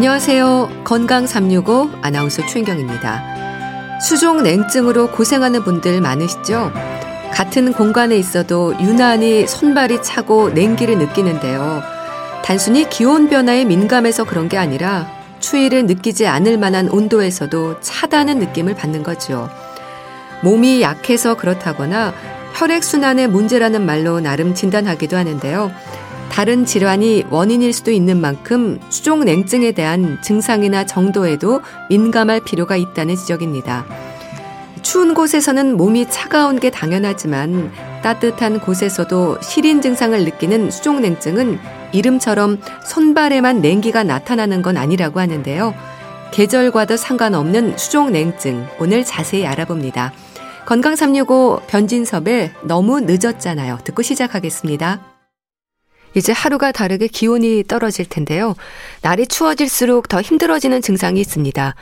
안녕하세요. 건강 365 아나운서 최인경입니다. 수종 냉증으로 고생하는 분들 많으시죠? 같은 공간에 있어도 유난히 손발이 차고 냉기를 느끼는데요. 단순히 기온 변화에 민감해서 그런 게 아니라 추위를 느끼지 않을 만한 온도에서도 차다는 느낌을 받는 거죠. 몸이 약해서 그렇다거나 혈액순환의 문제라는 말로 나름 진단하기도 하는데요. 다른 질환이 원인일 수도 있는 만큼 수종 냉증에 대한 증상이나 정도에도 민감할 필요가 있다는 지적입니다. 추운 곳에서는 몸이 차가운 게 당연하지만 따뜻한 곳에서도 시린 증상을 느끼는 수종 냉증은 이름처럼 손발에만 냉기가 나타나는 건 아니라고 하는데요. 계절과도 상관없는 수종 냉증 오늘 자세히 알아봅니다. 건강 365 변진섭의 너무 늦었잖아요. 듣고 시작하겠습니다. 이제 하루가 다르게 기온이 떨어질 텐데요. 날이 추워질수록 더 힘들어지는 증상이 있습니다.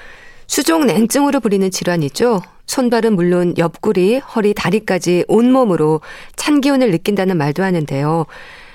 수종 냉증으로 불리는 질환이죠. 손발은 물론 옆구리, 허리, 다리까지 온몸으로 찬 기운을 느낀다는 말도 하는데요.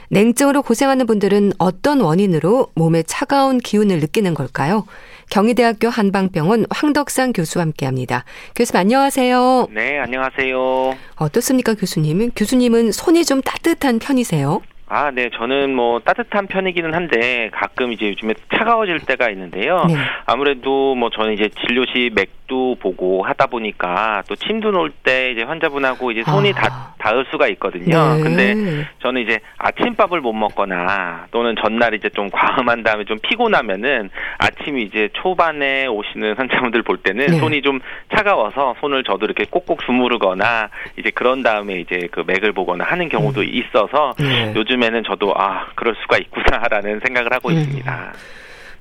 냉증으로 고생하는 분들은 어떤 원인으로 몸에 차가운 기운을 느끼는 걸까요? 경희대학교 한방병원 황덕상 교수와 함께 합니다. 교수님 안녕하세요. 네, 안녕하세요. 어떻습니까, 교수님? 교수님은 손이 좀 따뜻한 편이세요? 아, 네. 저는 뭐 따뜻한 편이기는 한데 가끔 이제 요즘에 차가워질 때가 있는데요. 네. 아무래도 뭐 저는 이제 진료시 맥도 보고 하다 보니까 또 침도 놓을 때 이제 환자분하고 이제 손이 아. 다, 닿을 수가 있거든요. 네. 근데 저는 이제 아침밥을 못 먹거나 또는 전날 이제 좀 과음한 다음에 좀 피곤하면은 아침 이제 초반에 오시는 환자분들 볼 때는 네. 손이 좀 차가워서 손을 저도 이렇게 꼭꼭 주무르거나 이제 그런 다음에 이제 그 맥을 보거나 하는 경우도 음. 있어서 네. 요즘 요즘에는 저도 아 그럴 수가 있구나라는 생각을 하고 음. 있습니다.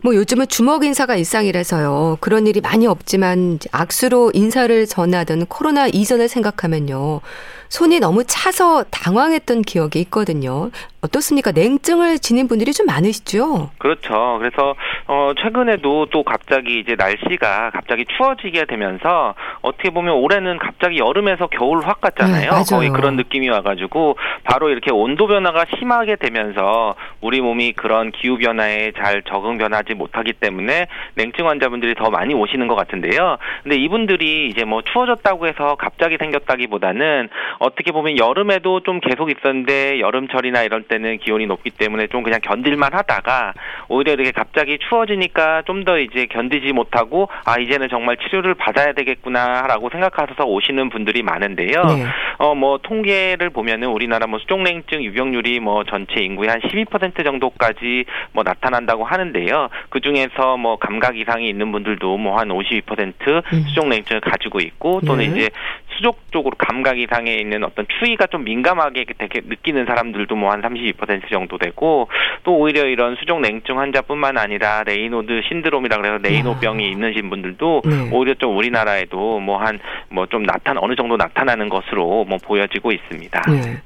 뭐 요즘은 주먹 인사가 일상이라서요. 그런 일이 많이 없지만 악수로 인사를 전하던 코로나 이전을 생각하면요. 손이 너무 차서 당황했던 기억이 있거든요. 어떻습니까? 냉증을 지닌 분들이 좀 많으시죠? 그렇죠. 그래서 어 최근에도 또 갑자기 이제 날씨가 갑자기 추워지게 되면서 어떻게 보면 올해는 갑자기 여름에서 겨울 확 갔잖아요. 네, 거의 그런 느낌이 와가지고 바로 이렇게 온도 변화가 심하게 되면서 우리 몸이 그런 기후 변화에 잘 적응 변하지 못하기 때문에 냉증 환자분들이 더 많이 오시는 것 같은데요. 근데 이분들이 이제 뭐 추워졌다고 해서 갑자기 생겼다기보다는 어떻게 보면 여름에도 좀 계속 있었는데 여름철이나 이럴 때는 기온이 높기 때문에 좀 그냥 견딜만 하다가 오히려 이렇게 갑자기 추워지니까 좀 더 이제 견디지 못하고 아 이제는 정말 치료를 받아야 되겠구나라고 생각하셔서 오시는 분들이 많은데요. 네. 어뭐 통계를 보면은 우리나라 뭐 수족냉증 유병률이 뭐 전체 인구의 한 12% 정도까지 뭐 나타난다고 하는데요. 그 중에서 뭐 감각 이상이 있는 분들도 뭐 한 52% 음. 수족냉증을 가지고 있고 또는 네. 이제 수족 쪽으로 감각 이상에 있는 어떤 추위가 좀 민감하게 되게 느끼는 사람들도 뭐 한 32% 정도 되고 또 오히려 이런 수족 냉증 환자뿐만 아니라 레이노드 신드롬이라 그래서 레이노병이 아. 있는 분들도 네. 오히려 좀 우리나라에도 뭐 한 뭐 좀 나타나 어느 정도 나타나는 것으로 뭐 보여지고 있습니다. 네.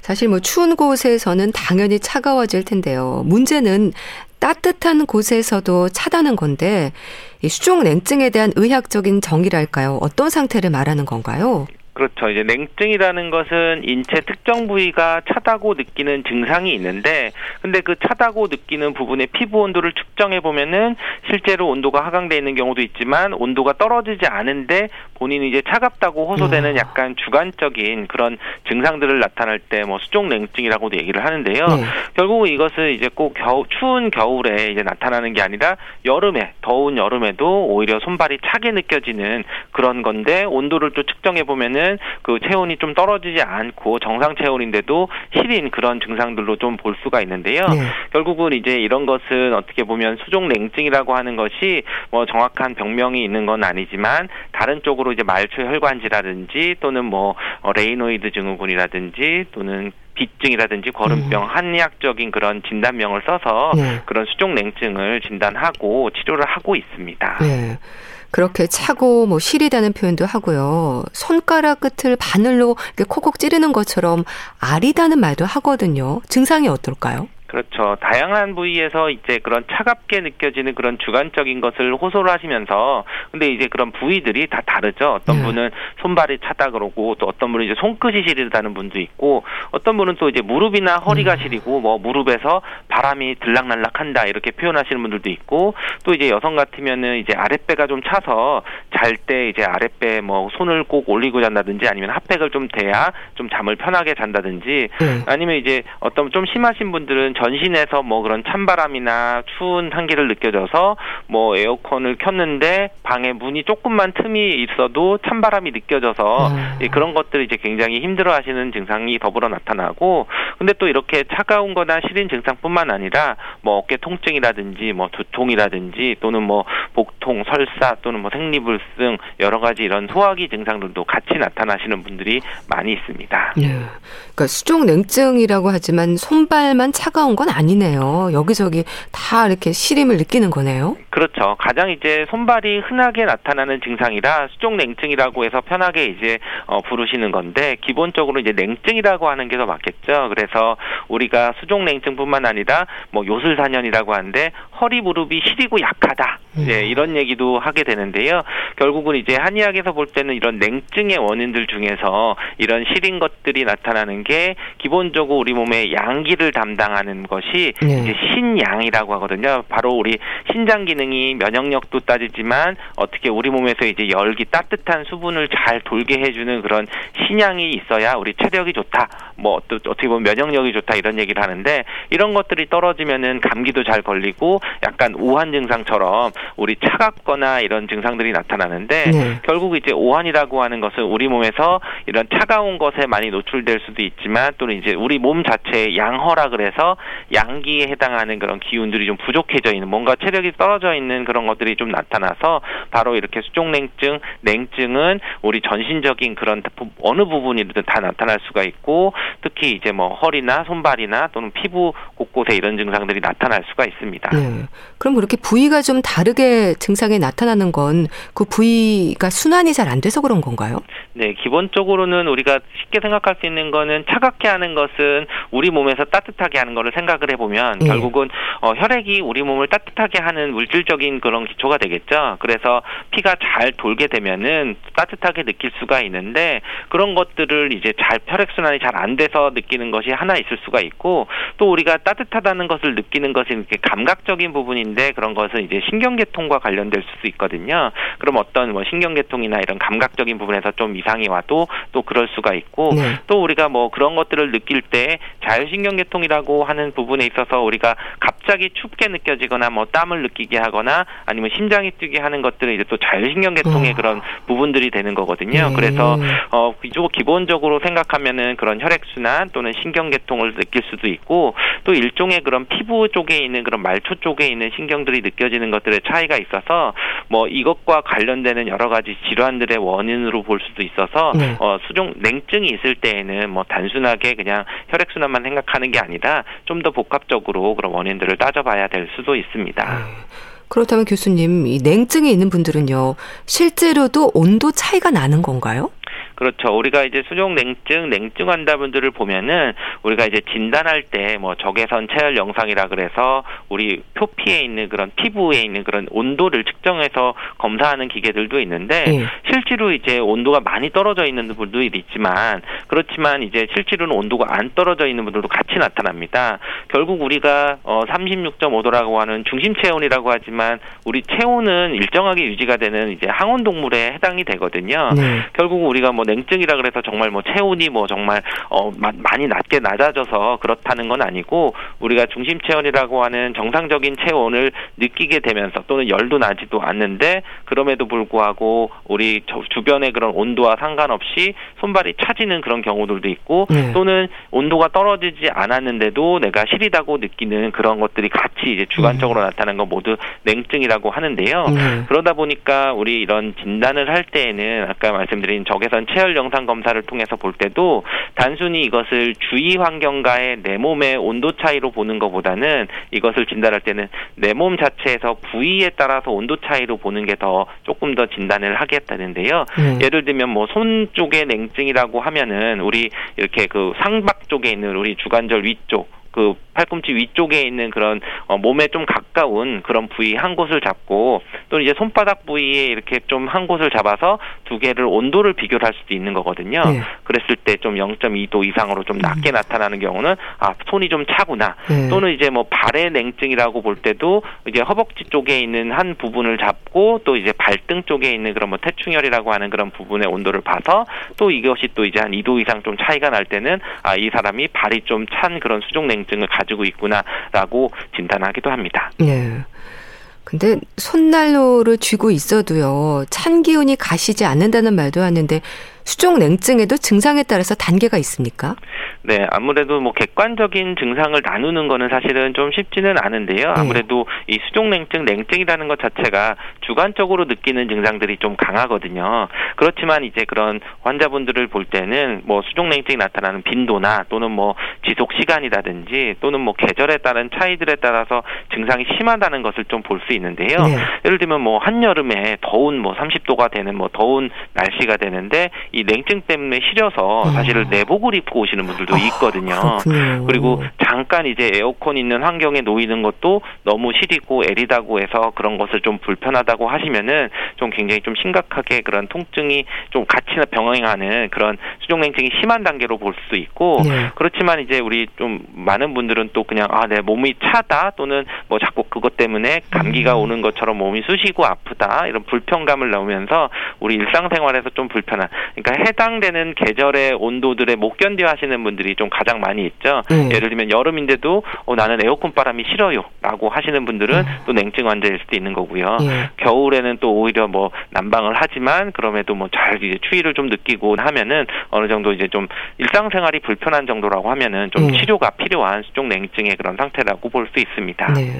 사실 뭐 추운 곳에서는 당연히 차가워질 텐데요. 문제는 따뜻한 곳에서도 차다는 건데 이 수족 냉증에 대한 의학적인 정의랄까요? 어떤 상태를 말하는 건가요? 그렇죠. 이제 냉증이라는 것은 인체 특정 부위가 차다고 느끼는 증상이 있는데, 근데 그 차다고 느끼는 부분의 피부 온도를 측정해 보면은 실제로 온도가 하강돼 있는 경우도 있지만 온도가 떨어지지 않은데 본인이 이제 차갑다고 호소되는 음. 약간 주관적인 그런 증상들을 나타낼 때 뭐 수족 냉증이라고도 얘기를 하는데요. 네. 결국 이것은 이제 꼭 겨우 추운 겨울에 이제 나타나는 게 아니라 여름에 더운 여름에도 오히려 손발이 차게 느껴지는 그런 건데 온도를 또 측정해 보면은 보면은 그 체온이 좀 떨어지지 않고 정상 체온인데도 시린 그런 증상들로 좀 볼 수가 있는데요. 네. 결국은 이제 이런 것은 어떻게 보면 수족 냉증이라고 하는 것이 뭐 정확한 병명이 있는 건 아니지만 다른 쪽으로 이제 말초 혈관 질환이라든지 또는 뭐 어, 레이노이드 증후군이라든지 또는 비증이라든지 거름병 음. 한의학적인 그런 진단명을 써서 네. 그런 수족 냉증을 진단하고 치료를 하고 있습니다. 네. 그렇게 차고 뭐 시리다는 표현도 하고요. 손가락 끝을 바늘로 콕콕 찌르는 것처럼 아리다는 말도 하거든요. 증상이 어떨까요? 그렇죠. 다양한 부위에서 이제 그런 차갑게 느껴지는 그런 주관적인 것을 호소를 하시면서 근데 이제 그런 부위들이 다 다르죠. 어떤 네. 분은 손발이 차다 그러고 또 어떤 분은 이제 손끝이 시리다는 분도 있고 어떤 분은 또 이제 무릎이나 허리가 음. 시리고 뭐 무릎에서 바람이 들락날락한다 이렇게 표현하시는 분들도 있고 또 이제 여성 같으면은 이제 아랫배가 좀 차서 잘 때 이제 아랫배 뭐 손을 꼭 올리고 잔다든지 아니면 핫팩을 좀 대야 좀 잠을 편하게 잔다든지 네. 아니면 이제 어떤 좀 심하신 분들은 전신에서 뭐 그런 찬바람이나 추운 한기를 느껴져서 뭐 에어컨을 켰는데 방에 문이 조금만 틈이 있어도 찬바람이 느껴져서 음. 그런 것들이 이제 굉장히 힘들어 하시는 증상이 더불어 나타나고 근데 또 이렇게 차가운 거나 시린 증상뿐만 아니라 뭐 어깨 통증이라든지 뭐 두통이라든지 또는 뭐 복통, 설사 또는 뭐 생리불 승 여러 가지 이런 소화기 증상들도 같이 나타나시는 분들이 많이 있습니다. 네. 그러니까 수족 냉증이라고 하지만 손발만 차가운 건 아니네요. 여기저기 다 이렇게 시림을 느끼는 거네요. 그렇죠. 가장 이제 손발이 흔하게 나타나는 증상이라 수족 냉증이라고 해서 편하게 이제 어, 부르시는 건데 기본적으로 이제 냉증이라고 하는 게 더 맞겠죠. 그래서 우리가 수족 냉증뿐만 아니라 뭐 요술사년이라고 하는데 허리 무릎이 시리고 약하다. 음. 네, 이런 얘기도 하게 되는데요. 결국은 이제 한의학에서 볼 때는 이런 냉증의 원인들 중에서 이런 시린 것들이 나타나는 게 기본적으로 우리 몸의 양기를 담당하는 것이 네. 이제 신양이라고 하거든요. 바로 우리 신장 기능이 면역력도 따지지만 어떻게 우리 몸에서 이제 열기 따뜻한 수분을 잘 돌게 해주는 그런 신양이 있어야 우리 체력이 좋다. 뭐 또 어떻게 보면 면역력이 좋다 이런 얘기를 하는데 이런 것들이 떨어지면은 감기도 잘 걸리고 약간 오한 증상처럼 우리 차갑거나 이런 증상들이 나타나는데 네. 결국 이제 오한이라고 하는 것은 우리 몸에서 이런 차가운 것에 많이 노출될 수도 있 지만 또는 이제 우리 몸 자체의 양허라 그래서 양기에 해당하는 그런 기운들이 좀 부족해져 있는 뭔가 체력이 떨어져 있는 그런 것들이 좀 나타나서 바로 이렇게 수족냉증, 냉증은 우리 전신적인 그런 어느 부분이든 다 나타날 수가 있고 특히 이제 뭐 허리나 손발이나 또는 피부 곳곳에 이런 증상들이 나타날 수가 있습니다. 네. 그럼 그렇게 부위가 좀 다르게 증상이 나타나는 건 그 부위가 순환이 잘 안 돼서 그런 건가요? 네, 기본적으로는 우리가 쉽게 생각할 수 있는 거는 차갑게 하는 것은 우리 몸에서 따뜻하게 하는 거를 생각을 해보면 예. 결국은 어, 혈액이 우리 몸을 따뜻하게 하는 물질적인 그런 기초가 되겠죠. 그래서 피가 잘 돌게 되면은 따뜻하게 느낄 수가 있는데 그런 것들을 이제 잘 혈액 순환이 잘 안 돼서 느끼는 것이 하나 있을 수가 있고 또 우리가 따뜻하다는 것을 느끼는 것이 이렇게 감각적인 부분인데 그런 것은 이제 신경계통과 관련될 수도 있거든요. 그럼 어떤 뭐 신경계통이나 이런 감각적인 부분에서 좀 이상이 와도 또 그럴 수가 있고 네. 또 우리가 뭐 그런 것들을 느낄 때 자율신경계통이라고 하는 부분에 있어서 우리가 갑자기 춥게 느껴지거나 뭐 땀을 느끼게 하거나 아니면 심장이 뛰게 하는 것들은 이제 또 자율신경계통의 어. 그런 부분들이 되는 거거든요. 네. 그래서 어 기본적으로 생각하면은 그런 혈액순환 또는 신경계통을 느낄 수도 있고 또 일종의 그런 피부 쪽에 있는 그런 말초 쪽에 있는 신경들이 느껴지는 것들의 차이가 있어서 뭐 이것과 관련되는 여러 가지 질환들의 원인으로 볼 수도 있어서 네. 어 수종 냉증이 있을 때에는 뭐 단 순하게 그냥 혈액 순환만 생각하는 게 아니라 좀 더 복합적으로 그런 원인들을 따져봐야 될 수도 있습니다. 네. 그렇다면 교수님, 이 냉증이 있는 분들은요, 실제로도 온도 차이가 나는 건가요? 그렇죠. 우리가 이제 수족 냉증, 냉증 환자분들을 보면은 우리가 이제 진단할 때 뭐 적외선 체열 영상이라 그래서 우리 표피에 있는 그런 피부에 있는 그런 온도를 측정해서 검사하는 기계들도 있는데 네. 실제로 이제 온도가 많이 떨어져 있는 분들도 있지만 그렇지만 이제 실제로는 온도가 안 떨어져 있는 분들도 같이 나타납니다. 결국 우리가 어 36.5도라고 하는 중심 체온이라고 하지만 우리 체온은 일정하게 유지가 되는 이제 항온 동물에 해당이 되거든요. 네. 결국 우리가 뭐 냉증이라 그래서 정말 뭐 체온이 뭐 정말 어 많이 낮게 낮아져서 그렇다는 건 아니고 우리가 중심 체온이라고 하는 정상적인 체온을 느끼게 되면서 또는 열도 나지도 않는데 그럼에도 불구하고 우리 주변의 그런 온도와 상관없이 손발이 차지는 그런 경우들도 있고 네. 또는 온도가 떨어지지 않았는데도 내가 시리다고 느끼는 그런 것들이 같이 이제 주관적으로 네. 나타나는 건 모두 냉증이라고 하는데요. 네. 그러다 보니까 우리 이런 진단을 할 때에는 아까 말씀드린 적외선 체 체열 영상 검사를 통해서 볼 때도 단순히 이것을 주위 환경과의 내 몸의 온도 차이로 보는 것보다는 이것을 진단할 때는 내 몸 자체에서 부위에 따라서 온도 차이로 보는 게 더 조금 더 진단을 하겠다는데요. 음. 예를 들면 뭐 손 쪽의 냉증이라고 하면은 우리 이렇게 그 상박 쪽에 있는 우리 주관절 위쪽 그 팔꿈치 위쪽에 있는 그런 어, 몸에 좀 가까운 그런 부위 한 곳을 잡고 또 이제 손바닥 부위에 이렇게 좀 한 곳을 잡아서 두 개를 온도를 비교를 할 수도 있는 거거든요. 네. 그랬을 때 좀 0.2도 이상으로 좀 낮게 음. 나타나는 경우는 아 손이 좀 차구나. 네. 또는 이제 뭐 발의 냉증이라고 볼 때도 이제 허벅지 쪽에 있는 한 부분을 잡고 또 이제 발등 쪽에 있는 그런 뭐 태충혈이라고 하는 그런 부분의 온도를 봐서 또 이것이 또 이제 한 2도 이상 좀 차이가 날 때는 아 이 사람이 발이 좀 찬 그런 수족 냉 증을 가지고 있구나라고 진단하기도 합니다. 네. 근데 손난로를 쥐고 있어도요, 찬 기운이 가시지 않는다는 말도 하는데 수족 냉증에도 증상에 따라서 단계가 있습니까? 네, 아무래도 뭐 객관적인 증상을 나누는 거는 사실은 좀 쉽지는 않은데요. 네. 아무래도 네. 이 수족냉증, 냉증이라는 것 자체가 주관적으로 느끼는 증상들이 좀 강하거든요. 그렇지만 이제 그런 환자분들을 볼 때는 뭐 수족냉증이 나타나는 빈도나 또는 뭐 지속 시간이라든지 또는 뭐 계절에 따른 차이들에 따라서 증상이 심하다는 것을 좀 볼 수 있는데요. 네. 예를 들면 뭐 한여름에 더운 뭐 30도가 되는 뭐 더운 날씨가 되는데 이 냉증 때문에 시려서 아. 사실은 내복을 입고 오시는 분들도 아, 있거든요. 아, 그리고 잠깐 이제 에어컨 있는 환경에 놓이는 것도 너무 시리고 애리다고 해서 그런 것을 좀 불편하다고 하시면은 좀 굉장히 좀 심각하게 그런 통증이 좀 같이 병행하는 그런 수족냉증이 심한 단계로 볼 수 있고 네. 그렇지만 이제 우리 좀 많은 분들은 또 그냥 아 내 몸이 차다 또는 뭐 자꾸 그것 때문에 감기가 음. 오는 것처럼 몸이 쑤시고 아프다 이런 불편감을 나오면서 우리 일상생활에서 좀 불편한 그러니까 해당되는 계절의 온도들에 못 견뎌 하시는 분들이 좀 가장 많이 있죠. 네. 예를 들면 여름인데도 어, 나는 에어컨 바람이 싫어요라고 하시는 분들은 네. 또 냉증 환자일 수도 있는 거고요. 네. 겨울에는 또 오히려 뭐 난방을 하지만 그럼에도 뭐 잘 이제 추위를 좀 느끼고 하면은 어느 정도 이제 좀 일상생활이 불편한 정도라고 하면은 좀 치료가 필요한 수족 냉증의 그런 상태라고 볼 수 있습니다. 네.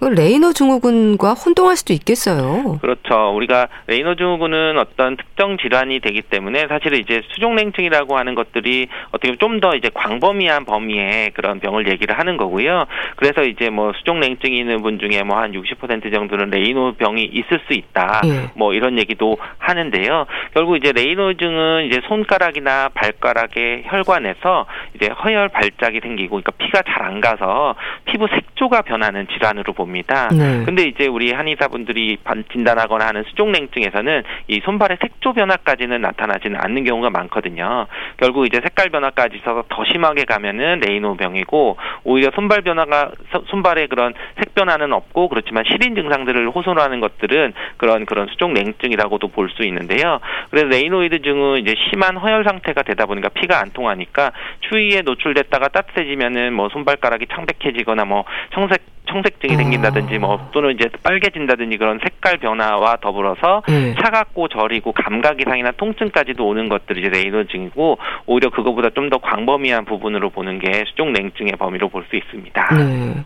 레이너 증후군과 혼동할 수도 있겠어요. 그렇죠. 우리가 레이너 증후군은 어떤 특정 질환이 되기 때문에 때문에 사실은 이제 수족냉증이라고 하는 것들이 어떻게 보면 좀더 이제 광범위한 범위의 그런 병을 얘기를 하는 거고요. 그래서 이제 뭐 수족냉증이 있는 분 중에 뭐 한 60% 정도는 레이노 병이 있을 수 있다. 예. 뭐 이런 얘기도 하는데요. 결국 이제 레이노증은 이제 손가락이나 발가락의 혈관에서 이제 허혈 발작이 생기고 그러니까 피가 잘 안 가서 피부 색조가 변하는 질환으로 봅니다. 네. 근데 이제 우리 한의사분들이 진단하거나 하는 수족냉증에서는 이 손발의 색조 변화까지는 나타나지 는 않는 경우가 많거든요. 결국 이제 색깔 변화까지 있어서 더 심하게 가면은 레이노병이고 오히려 손발 변화가 손발에 그런 색 변화는 없고 그렇지만 시린 증상들을 호소하는 것들은 그런 그런 수족 냉증이라고도 볼 수 있는데요. 그래서 레이노이드 증은 이제 심한 허혈 상태가 되다 보니까 피가 안 통하니까 추위에 노출됐다가 따뜻해지면은 뭐 손발가락이 창백해지거나 뭐 청색 청색증이 아. 생긴다든지 뭐 또는 이제 빨개진다든지 그런 색깔 변화와 더불어서 네. 차갑고 저리고 감각 이상이나 통증까지도 오는 것들이 이제 레이노증이고 오히려 그거보다 좀 더 광범위한 부분으로 보는 게 수족 냉증의 범위로 볼 수 있습니다. 네.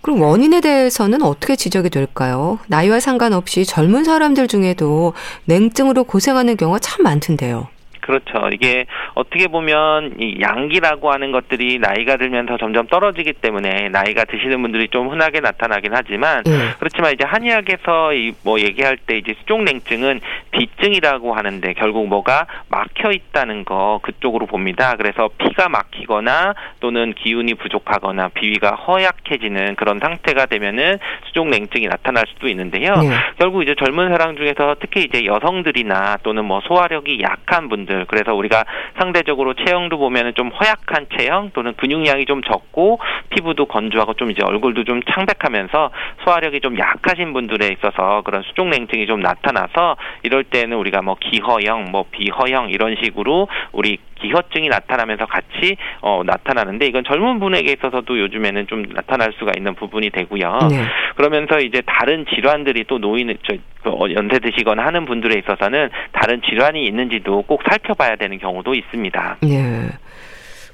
그럼 원인에 대해서는 어떻게 지적이 될까요? 나이와 상관없이 젊은 사람들 중에도 냉증으로 고생하는 경우가 참 많던데요. 그렇죠. 이게 어떻게 보면 이 양기라고 하는 것들이 나이가 들면서 점점 떨어지기 때문에 나이가 드시는 분들이 좀 흔하게 나타나긴 하지만 네. 그렇지만 이제 한의학에서 이 뭐 얘기할 때 이제 수족냉증은 비증이라고 하는데 결국 뭐가 막혀 있다는 거 그쪽으로 봅니다. 그래서 피가 막히거나 또는 기운이 부족하거나 비위가 허약해지는 그런 상태가 되면은 수족냉증이 나타날 수도 있는데요. 네. 결국 이제 젊은 사람 중에서 특히 이제 여성들이나 또는 뭐 소화력이 약한 분들 분들 그래서 우리가 상대적으로 체형도 보면은 좀 허약한 체형 또는 근육량이 좀 적고 피부도 건조하고 좀 이제 얼굴도 좀 창백하면서 소화력이 좀 약하신 분들에 있어서 그런 수족냉증이 좀 나타나서 이럴 때는 우리가 뭐 기허형 뭐 비허형 이런 식으로 우리 기허증이 나타나면서 같이 어, 나타나는데 이건 젊은 분에게 있어서도 요즘에는 좀 나타날 수가 있는 부분이 되고요. 네. 그러면서 이제 다른 질환들이 또 노인 저, 그 어, 연세 드시거나 하는 분들에 있어서는 다른 질환이 있는지도 꼭 살펴봐야 되는 경우도 있습니다. 네.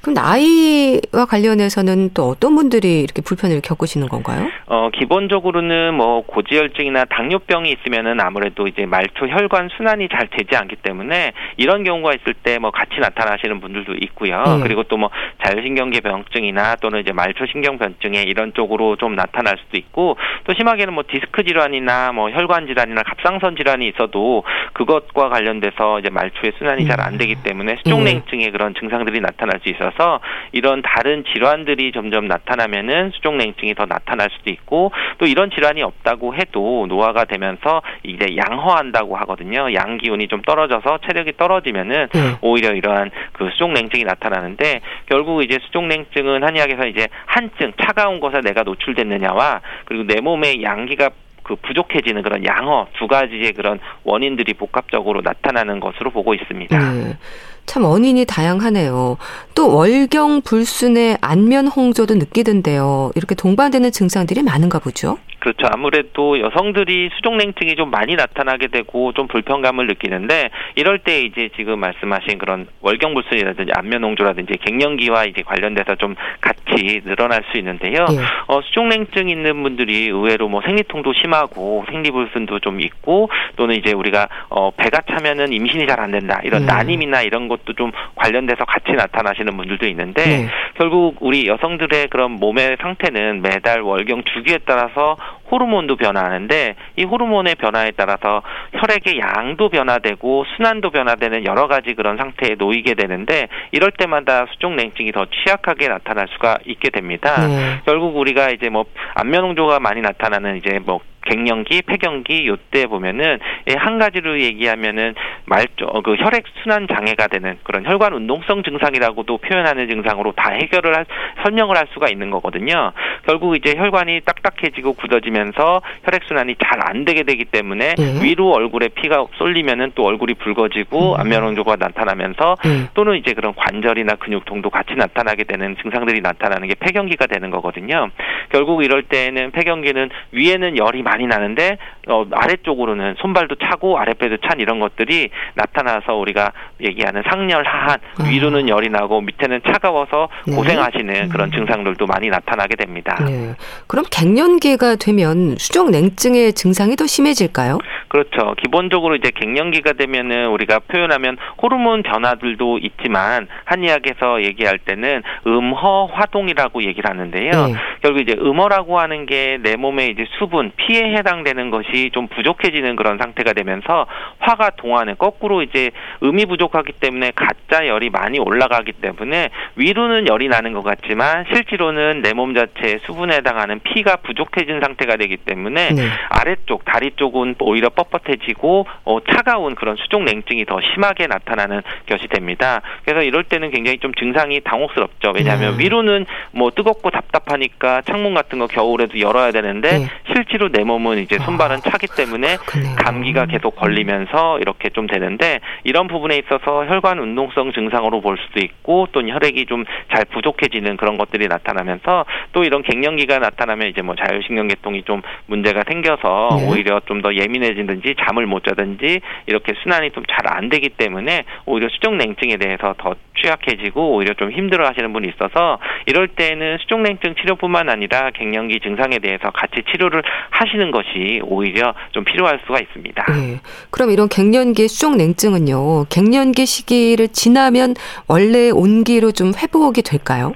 그럼 나이와 관련해서는 또 어떤 분들이 이렇게 불편을 겪으시는 건가요? 어, 기본적으로는 뭐 고지혈증이나 당뇨병이 있으면은 아무래도 이제 말초 혈관 순환이 잘 되지 않기 때문에 이런 경우가 있을 때 뭐 같이 나타나시는 분들도 있고요. 네. 그리고 또 뭐 자율신경계 병증이나 또는 이제 말초 신경 변증에 이런 쪽으로 좀 나타날 수도 있고 또 심하게는 뭐 디스크 질환이나 뭐 혈관 질환이나 갑상선 질환이 있어도 그것과 관련돼서 이제 말초의 순환이 잘 안 되기 때문에 수족냉증의 그런 증상들이 나타날 수 있어서 있어서 이런 다른 질환들이 점점 나타나면은 수족냉증이 더 나타날 수도 있고 또 이런 질환이 없다고 해도 노화가 되면서 이제 양허한다고 하거든요. 양 기운이 좀 떨어져서 체력이 떨어지면은 네. 오히려 이러한 그 수족냉증이 나타나는데 결국 이제 수족냉증은 한의학에서 이제 한증 차가운 것에 내가 노출됐느냐와 그리고 내 몸의 양기가 그 부족해지는 그런 양어 두 가지의 그런 원인들이 복합적으로 나타나는 것으로 보고 있습니다. 네. 참 원인이 다양하네요. 또 월경 불순의 안면 홍조도 느끼던데요. 이렇게 동반되는 증상들이 많은가 보죠? 그렇죠. 아무래도 여성들이 수족냉증이 좀 많이 나타나게 되고 좀 불편감을 느끼는데 이럴 때 이제 지금 말씀하신 그런 월경불순이라든지 안면홍조라든지 갱년기와 이제 관련돼서 좀 같이 늘어날 수 있는데요. 예. 어, 수족냉증 있는 분들이 의외로 뭐 생리통도 심하고 생리불순도 좀 있고 또는 이제 우리가 어, 배가 차면은 임신이 잘 안 된다 이런 음. 난임이나 이런 것도 좀 관련돼서 같이 나타나시는 분들도 있는데 네. 결국 우리 여성들의 그런 몸의 상태는 매달 월경 주기에 따라서 호르몬도 변화하는데 이 호르몬의 변화에 따라서 혈액의 양도 변화되고 순환도 변화되는 여러 가지 그런 상태에 놓이게 되는데 이럴 때마다 수족냉증이 더 취약하게 나타날 수가 있게 됩니다. 네. 결국 우리가 이제 뭐 안면홍조가 많이 나타나는 이제 뭐 갱년기, 폐경기 요때 보면은 한 가지로 얘기하면은 말조 어, 그 혈액 순환 장애가 되는 그런 혈관 운동성 증상이라고도 표현하는 증상으로 다 해결을 할, 설명을 할 수가 있는 거거든요. 결국 이제 혈관이 딱딱해지고 굳어지면서 혈액 순환이 잘 안 되게 되기 때문에 네. 위로 얼굴에 피가 쏠리면은 또 얼굴이 붉어지고 음. 안면홍조가 나타나면서 음. 또는 이제 그런 관절이나 근육통도 같이 나타나게 되는 증상들이 나타나는 게 폐경기가 되는 거거든요. 결국 이럴 때는 폐경기는 위에는 열이 많이 많이 나는데 어, 아래쪽으로는 손발도 차고 아랫배도 찬 이런 것들이 나타나서 우리가 얘기하는 상열 하한 아. 위로는 열이 나고 밑에는 차가워서 네. 고생하시는 그런 음. 증상들도 많이 나타나게 됩니다. 네. 그럼 갱년기가 되면 수족 냉증의 증상이 더 심해질까요? 그렇죠. 기본적으로 이제 갱년기가 되면은 우리가 표현하면 호르몬 변화들도 있지만 한의학에서 얘기할 때는 음허 화동이라고 얘기를 하는데요. 네. 결국 이제 음허라고 하는 게 내 몸에 이제 수분, 피해 해당되는 것이 좀 부족해지는 그런 상태가 되면서 화가 동안에 거꾸로 이제 음이 부족하기 때문에 가짜 열이 많이 올라가기 때문에 위로는 열이 나는 것 같지만 실제로는 내 몸 자체에 수분에 해당하는 피가 부족해진 상태가 되기 때문에 네. 아래쪽 다리 쪽은 오히려 뻣뻣해지고 어, 차가운 그런 수족 냉증이 더 심하게 나타나는 것이 됩니다. 그래서 이럴 때는 굉장히 좀 증상이 당혹스럽죠. 왜냐하면 네. 위로는 뭐 뜨겁고 답답하니까 창문 같은 거 겨울에도 열어야 되는데 네. 실제로 내몸 은 이제 손발은 아, 차기 때문에 그렇군요. 감기가 계속 걸리면서 이렇게 좀 되는데 이런 부분에 있어서 혈관 운동성 증상으로 볼 수도 있고 또 혈액이 좀 잘 부족해지는 그런 것들이 나타나면서 또 이런 갱년기가 나타나면 이제 뭐 자율신경계통이 좀 문제가 생겨서 네. 오히려 좀 더 예민해지든지 잠을 못 자든지 이렇게 순환이 좀 잘 안 되기 때문에 오히려 수족냉증에 대해서 더 취약해지고 오히려 좀 힘들어 하시는 분이 있어서 이럴 때는 수족냉증 치료뿐만 아니라 갱년기 증상에 대해서 같이 치료를 하시는 것이 오히려 좀 필요할 수가 있습니다. 네. 그럼 이런 갱년기 수족냉증은요, 갱년기 시기를 지나면 원래 온기로 좀 회복이 될까요?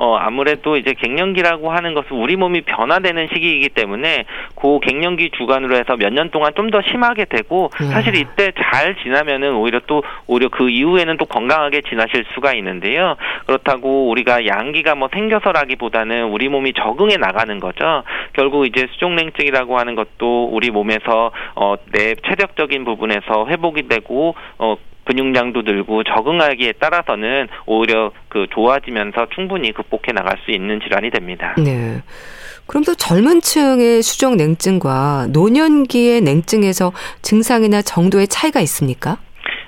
어, 아무래도 이제 갱년기라고 하는 것은 우리 몸이 변화되는 시기이기 때문에 그 갱년기 주간으로 해서 몇 년 동안 좀 더 심하게 되고 음. 사실 이때 잘 지나면은 오히려 또 오히려 그 이후에는 또 건강하게 지나실 수가 있는데요. 그렇다고 우리가 양기가 뭐 생겨서라기보다는 우리 몸이 적응해 나가는 거죠. 결국 이제 수족냉증이라고 하는 것도 우리 몸에서 어, 내 체력적인 부분에서 회복이 되고 어, 근육량도 늘고 적응하기에 따라서는 오히려 그 좋아지면서 충분히 극복해 나갈 수 있는 질환이 됩니다. 네. 그럼 또 젊은 층의 수족 냉증과 노년기의 냉증에서 증상이나 정도의 차이가 있습니까?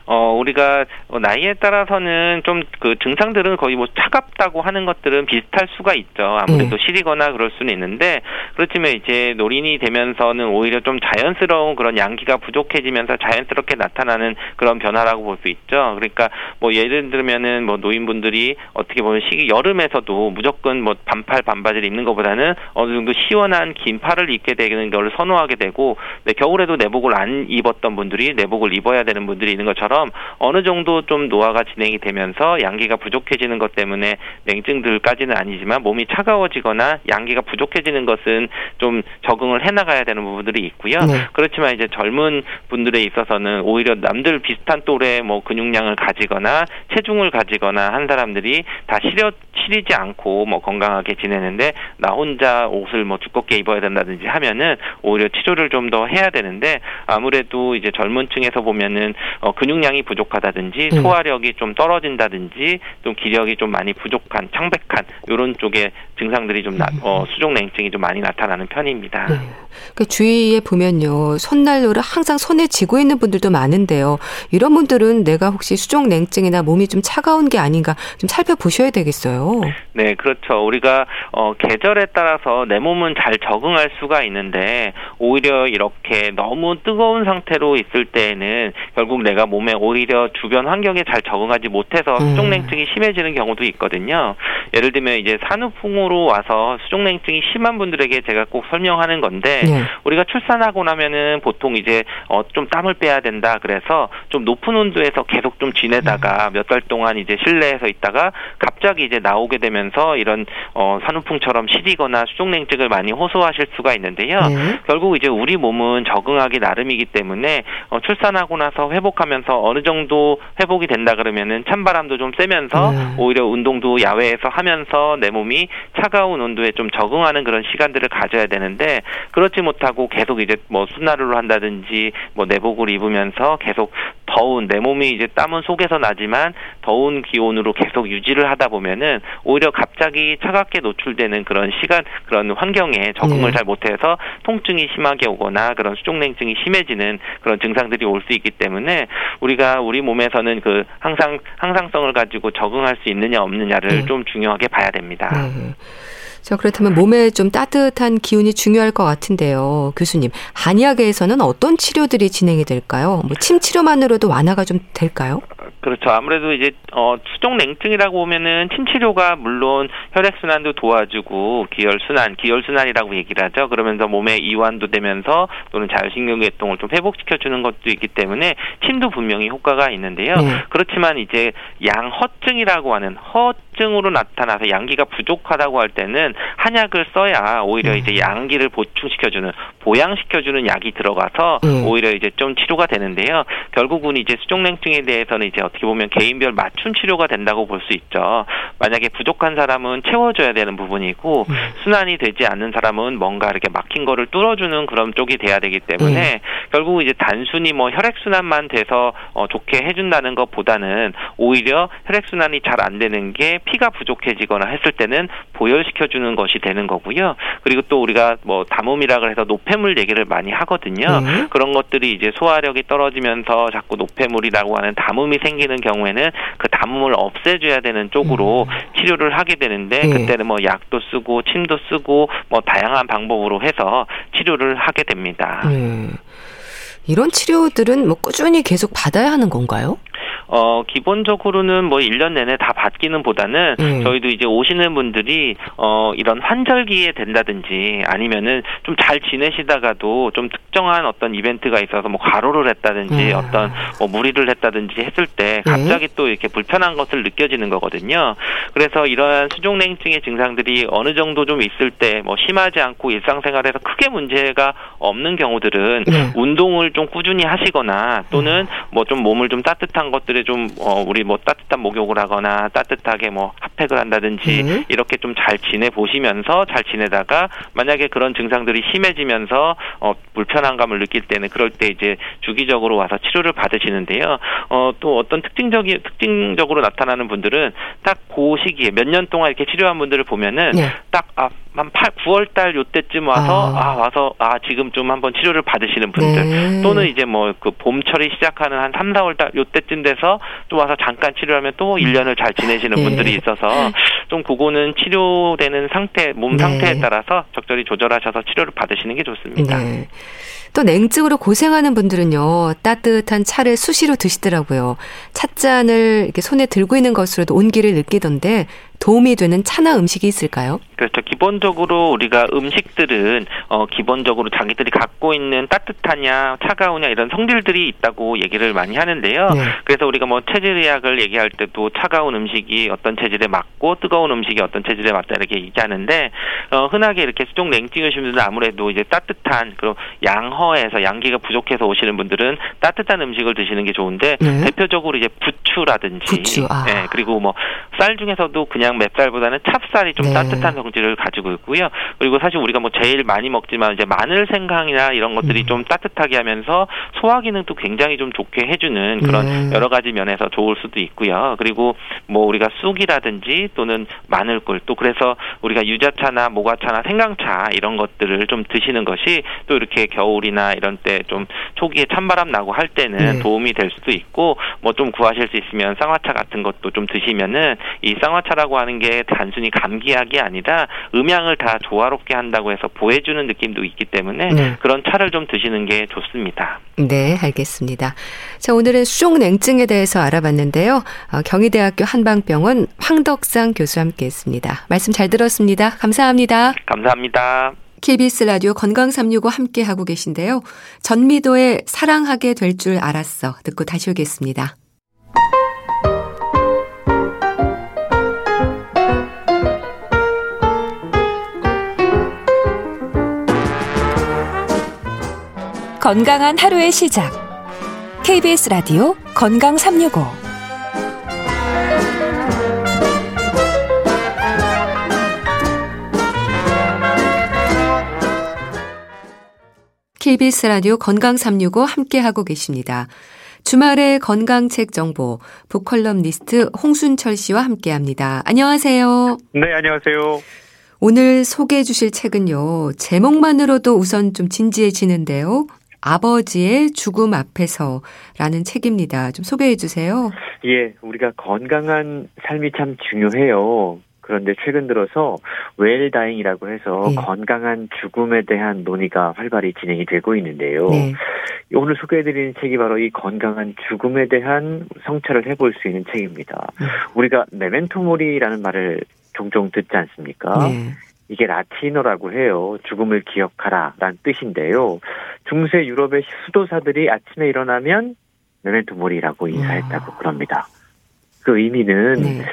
어, 우리가 나이에 따라서는 좀 그 증상들은 거의 뭐 차갑다고 하는 것들은 비슷할 수가 있죠. 아무래도 네. 시리거나 그럴 수는 있는데 그렇지만 이제 노린이 되면서는 오히려 좀 자연스러운 그런 양기가 부족해지면서 자연스럽게 나타나는 그런 변화라고 볼 수 있죠. 그러니까 뭐 예를 들면은 뭐 노인분들이 어떻게 보면 시기 여름에서도 무조건 뭐 반팔 반바지를 입는 것보다는 어느 정도 시원한 긴 팔을 입게 되는 걸 선호하게 되고 네, 겨울에도 내복을 안 입었던 분들이 내복을 입어야 되는 분들이 있는 것처럼 것처럼 어느 정도 좀 노화가 진행이 되면서 양기가 부족해지는 것 때문에 냉증들까지는 아니지만 몸이 차가워지거나 양기가 부족해지는 것은 좀 적응을 해나가야 되는 부분들이 있고요. 네. 그렇지만 이제 젊은 분들에 있어서는 오히려 남들 비슷한 또래 뭐 근육량을 가지거나 체중을 가지거나 한 사람들이 다 시려 치리지 않고 뭐 건강하게 지내는데 나 혼자 옷을 뭐 두껍게 입어야 된다든지 하면은 오히려 치료를 좀 더 해야 되는데 아무래도 이제 젊은 층에서 보면은 어 근육 량이 부족하다든지 음. 소화력이 좀 떨어진다든지 좀 기력이 좀 많이 부족한 창백한 이런 쪽에 증상들이 좀 나, 음. 어, 수족 냉증이 좀 많이 나타나는 편입니다. 네. 그 주위에 보면요 손난로를 항상 손에 쥐고 있는 분들도 많은데요. 이런 분들은 내가 혹시 수족 냉증이나 몸이 좀 차가운 게 아닌가 좀 살펴보셔야 되겠어요. 네, 그렇죠. 우리가 어, 계절에 따라서 내 몸은 잘 적응할 수가 있는데 오히려 이렇게 너무 뜨거운 상태로 있을 때에는 결국 내가 몸에 오히려 주변 환경에 잘 적응하지 못해서 음. 수족냉증이 심해지는 경우도 있거든요. 예를 들면 이제 산후풍으로 와서 수족냉증이 심한 분들에게 제가 꼭 설명하는 건데 네. 우리가 출산하고 나면은 보통 이제 어, 좀 땀을 빼야 된다. 그래서 좀 높은 온도에서 계속 좀 지내다가 음. 몇달 동안 이제 실내에서 있다가 갑자기 이제 나오게 되면서 이런 어, 산후풍처럼 시리거나 수족냉증을 많이 호소하실 수가 있는데요. 네. 결국 이제 우리 몸은 적응하기 나름이기 때문에 어, 출산하고 나서 회복하면서 어느 정도 회복이 된다 그러면은 찬바람도 좀 쐬면서 네. 오히려 운동도 야외에서 하면서 내 몸이 차가운 온도에 좀 적응하는 그런 시간들을 가져야 되는데 그렇지 못하고 계속 이제 뭐 순나루를 한다든지 뭐 내복을 입으면서 계속 더운 내 몸이 이제 땀은 속에서 나지만 더운 기온으로 계속 유지를 하다 보면은 오히려 갑자기 차갑게 노출되는 그런 시간 그런 환경에 적응을 네. 잘 못해서 통증이 심하게 오거나 그런 수족냉증이 심해지는 그런 증상들이 올 수 있기 때문에 우리가 우리 몸에서는 그 항상 항상성을 가지고 적응할 수 있느냐 없느냐를 네. 좀 중요하게 봐야 됩니다. 네. 자, 그렇다면 몸에 좀 따뜻한 기운이 중요할 것 같은데요. 교수님, 한의학에서는 어떤 치료들이 진행이 될까요? 뭐 침 치료만으로도 완화가 좀 될까요? 그렇죠. 아무래도 이제 어 수족 냉증이라고 보면은 침 치료가 물론 혈액 순환도 도와주고 기혈 순환, 기혈 순환이라고 얘기를 하죠. 그러면서 몸에 이완도 되면서 또는 자율신경 계통을 좀 회복시켜 주는 것도 있기 때문에 침도 분명히 효과가 있는데요. 네. 그렇지만 이제 양허증이라고 하는 허증으로 나타나서 양기가 부족하다고 할 때는 한약을 써야 오히려 네. 이제 양기를 보충시켜 주는 보양시켜 주는 약이 들어가서 네. 오히려 이제 좀 치료가 되는데요. 결국은 이제 수족 냉증에 대해서는 이제 어떻게 보면 개인별 맞춤 치료가 된다고 볼 수 있죠. 만약에 부족한 사람은 채워줘야 되는 부분이고 음. 순환이 되지 않는 사람은 뭔가 이렇게 막힌 거를 뚫어주는 그런 쪽이 돼야 되기 때문에 음. 결국 이제 단순히 뭐 혈액 순환만 돼서 어, 좋게 해준다는 것보다는 오히려 혈액 순환이 잘 안 되는 게 피가 부족해지거나 했을 때는 보혈시켜 주는 것이 되는 거고요. 그리고 또 우리가 뭐 담음이라 그래서 노폐물 얘기를 많이 하거든요. 음. 그런 것들이 이제 소화력이 떨어지면서 자꾸 노폐물이라고 하는 담음이 생기 생기는 경우에는 그 담음을 없애줘야 되는 쪽으로 음. 치료를 하게 되는데 네. 그때는 뭐 약도 쓰고 침도 쓰고 뭐 다양한 방법으로 해서 치료를 하게 됩니다. 네. 이런 치료들은 뭐 꾸준히 계속 받아야 하는 건가요? 어, 기본적으로는 뭐 1년 내내 다 받기는 보다는 음. 저희도 이제 오시는 분들이 어, 이런 환절기에 된다든지 아니면은 좀 잘 지내시다가도 좀 특정한 어떤 이벤트가 있어서 뭐 과로를 했다든지 음. 어떤 뭐 무리를 했다든지 했을 때 네. 갑자기 음. 또 이렇게 불편한 것을 느껴지는 거거든요. 그래서 이러한 수족냉증의 증상들이 어느 정도 좀 있을 때 뭐 심하지 않고 일상생활에서 크게 문제가 없는 경우들은 네. 운동을 좀 꾸준히 하시거나 또는 음. 뭐좀 몸을 좀 따뜻한 것들에 좀 어, 우리 뭐 따뜻한 목욕을 하거나 따뜻하게 뭐 핫팩을 한다든지 음. 이렇게 좀 잘 지내 보시면서 잘 지내다가 만약에 그런 증상들이 심해지면서 어, 불편한 감을 느낄 때는 그럴 때 이제 주기적으로 와서 치료를 받으시는데요. 어, 또 어떤 특징적인 특징적으로 나타나는 분들은 딱 그 시기에 몇 년 동안 이렇게 치료한 분들을 보면은 네. 딱한 아, 8, 9월 달 요때쯤 와서 아. 아. 와서 아 지금 좀 한번 치료를 받으시는 분들 네. 또는 이제 뭐 그 봄철이 시작하는 한 3, 4월 달 요때쯤 돼서 또 와서 잠깐 치료하면 또 1년을 잘 지내시는 네. 분들이 있어서 좀 그거는 치료되는 상태 몸 네. 상태에 따라서 적절히 조절하셔서 치료를 받으시는 게 좋습니다. 네. 또 냉증으로 고생하는 분들은요, 따뜻한 차를 수시로 드시더라고요. 찻잔을 이렇게 손에 들고 있는 것으로도 온기를 느끼던데 도움이 되는 차나 음식이 있을까요? 그렇죠. 기본적으로 우리가 음식들은 어 기본적으로 자기들이 갖고 있는 따뜻하냐 차가우냐 이런 성질들이 있다고 얘기를 많이 하는데요. 네. 그래서 우리가 뭐 체질의학을 얘기할 때도 차가운 음식이 어떤 체질에 맞고 뜨거운 음식이 어떤 체질에 맞다 이렇게 얘기하는데 어 흔하게 이렇게 수족 냉증 오시는 분들은 아무래도 이제 따뜻한 그리고 양허 에서 양기가 부족해서 오시는 분들은 따뜻한 음식을 드시는 게 좋은데 네. 대표적으로 이제 부추라든지 부추, 아. 네, 그리고 뭐 쌀 중에서도 그냥 맵쌀보다는 찹쌀이 좀 네. 따뜻한 성질을 가지고 있고요. 그리고 사실 우리가 뭐 제일 많이 먹지만 이제 마늘 생강이나 이런 것들이 음. 좀 따뜻하게 하면서 소화 기능도 굉장히 좀 좋게 해주는 그런 네. 여러 가지 면에서 좋을 수도 있고요. 그리고 뭐 우리가 쑥이라든지 또는 마늘꿀 또 그래서 우리가 유자차나 모과차나 생강차 이런 것들을 좀 드시는 것이 또 이렇게 겨울이 나 이런 때 좀 초기에 찬바람 나고 할 때는 네. 도움이 될 수도 있고 뭐 좀 구하실 수 있으면 쌍화차 같은 것도 좀 드시면은 이 쌍화차라고 하는 게 단순히 감기약이 아니라 음양을 다 조화롭게 한다고 해서 보해주는 느낌도 있기 때문에 네. 그런 차를 좀 드시는 게 좋습니다. 네, 알겠습니다. 자, 오늘은 수족 냉증에 대해서 알아봤는데요. 어, 경희대학교 한방병원 황덕상 교수와 함께했습니다. 말씀 잘 들었습니다. 감사합니다. 감사합니다. KBS 라디오 건강 365 함께 하고 계신데요. 전미도의 사랑하게 될 줄 알았어 듣고 다시 오겠습니다. 건강한 하루의 시작. KBS 라디오 건강 365. KBS 라디오 건강 365 함께 하고 계십니다. 주말의 건강책 정보 북컬럼리스트 홍순철 씨와 함께 합니다. 안녕하세요. 네, 안녕하세요. 오늘 소개해 주실 책은요. 제목만으로도 우선 좀 진지해지는데요. 아버지의 죽음 앞에서라는 책입니다. 좀 소개해 주세요. 예, 우리가 건강한 삶이 참 중요해요. 그런데 최근 들어서 웰다잉이라고 해서 네. 건강한 죽음에 대한 논의가 활발히 진행이 되고 있는데요. 네. 오늘 소개해드리는 책이 바로 이 건강한 죽음에 대한 성찰을 해볼 수 있는 책입니다. 네. 우리가 메멘토모리라는 말을 종종 듣지 않습니까? 네. 이게 라틴어라고 해요. 죽음을 기억하라라는 뜻인데요. 중세 유럽의 수도사들이 아침에 일어나면 메멘토 모리라고 인사했다고 와. 그럽니다. 그 의미는 네.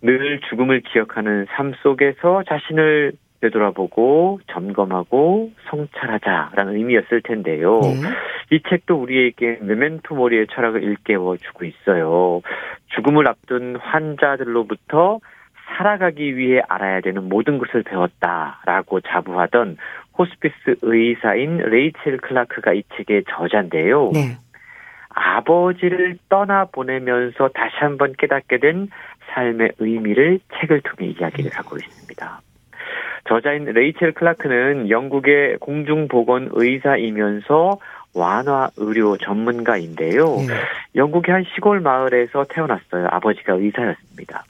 늘 죽음을 기억하는 삶 속에서 자신을 되돌아보고 점검하고 성찰하자라는 의미였을 텐데요. 네. 이 책도 우리에게 메멘토 모리의 철학을 일깨워 주고 있어요. 죽음을 앞둔 환자들로부터 살아가기 위해 알아야 되는 모든 것을 배웠다라고 자부하던 호스피스 의사인 레이첼 클라크가 이 책의 저자인데요. 네. 아버지를 떠나 보내면서 다시 한번 깨닫게 된 삶의 의미를 책을 통해 이야기를 하고 있습니다. 저자인 레이첼 클라크는 영국의 공중보건 의사이면서 완화 의료 전문가인데요. 네. 영국의 한 시골 마을에서 태어났어요. 아버지가 의사였습니다.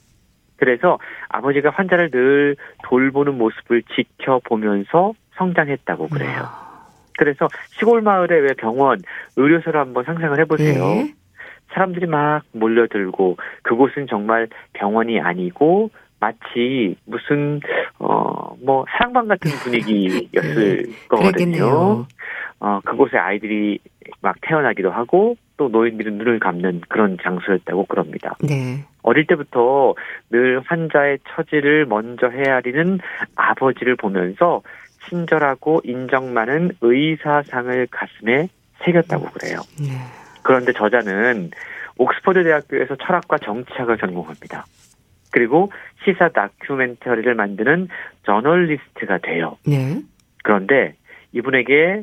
그래서 아버지가 환자를 늘 돌보는 모습을 지켜보면서 성장했다고 그래요. 그래서 시골 마을에 왜 병원, 의료소를 한번 상상을 해보세요. 네. 사람들이 막 몰려들고 그곳은 정말 병원이 아니고 마치 무슨 어 뭐 사랑방 같은 분위기였을 네. 거거든요. 어 그곳에 아이들이 막 태어나기도 하고 또 노인들은 눈을 감는 그런 장소였다고 그럽니다. 네. 어릴 때부터 늘 환자의 처지를 먼저 헤아리는 아버지를 보면서 친절하고 인정 많은 의사상을 가슴에 새겼다고 그래요. 네. 그런데 저자는 옥스퍼드 대학교에서 철학과 정치학을 전공합니다. 그리고 시사 다큐멘터리를 만드는 저널리스트가 돼요. 네. 그런데 이분에게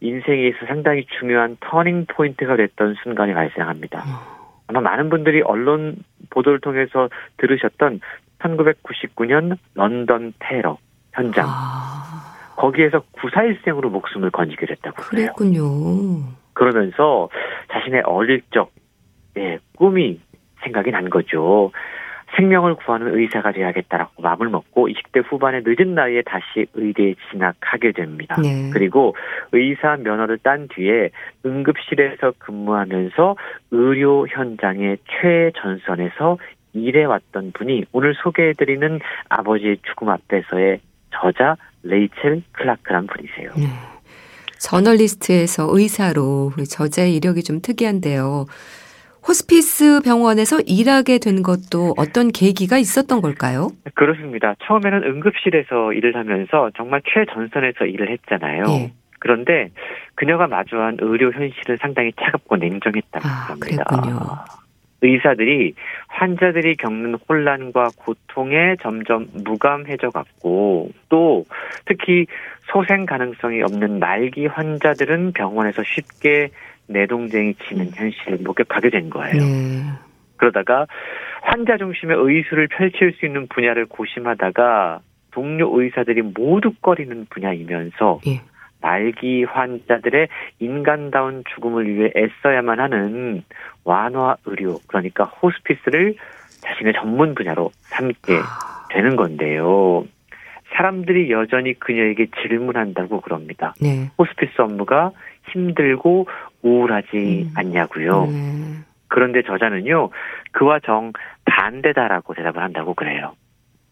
인생에 서 상당히 중요한 터닝 포인트가 됐던 순간이 발생합니다. 어. 아마 많은 분들이 언론 보도를 통해서 들으셨던 1999년 런던 테러 현장. 아. 거기에서 구사일생으로 목숨을 건지게 됐다고 그래요. 그랬군요. 그러면서 자신의 어릴 적 예, 꿈이 생각이 난 거죠. 생명을 구하는 의사가 되야겠다라고 마음을 먹고 20대 후반의 늦은 나이에 다시 의대에 진학하게 됩니다. 네. 그리고 의사 면허를 딴 뒤에 응급실에서 근무하면서 의료 현장의 최전선에서 일해왔던 분이 오늘 소개해드리는 아버지의 죽음 앞에서의 저자 레이첼 클라크란 분이세요. 네. 저널리스트에서 의사로 저자의 이력이 좀 특이한데요. 호스피스 병원에서 일하게 된 것도 어떤 계기가 있었던 걸까요? 그렇습니다. 처음에는 응급실에서 일을 하면서 정말 최전선에서 일을 했잖아요. 예. 그런데 그녀가 마주한 의료 현실은 상당히 차갑고 냉정했다고 아, 합니다. 그랬군요. 의사들이 환자들이 겪는 혼란과 고통에 점점 무감해져 갔고 또 특히 소생 가능성이 없는 말기 환자들은 병원에서 쉽게 내동쟁이 치는 현실을 목격하게 된 거예요. 네. 그러다가 환자 중심의 의술을 펼칠 수 있는 분야를 고심하다가 동료 의사들이 모두 꺼리는 분야이면서 예. 말기 환자들의 인간다운 죽음을 위해 애써야만 하는 완화 의료, 그러니까 호스피스를 자신의 전문 분야로 삼게 아. 되는 건데요. 사람들이 여전히 그녀에게 질문한다고 그럽니다. 네. 호스피스 업무가 힘들고 우울하지 음. 않냐고요. 음. 그런데 저자는요, 그와 정 반대다라고 대답을 한다고 그래요.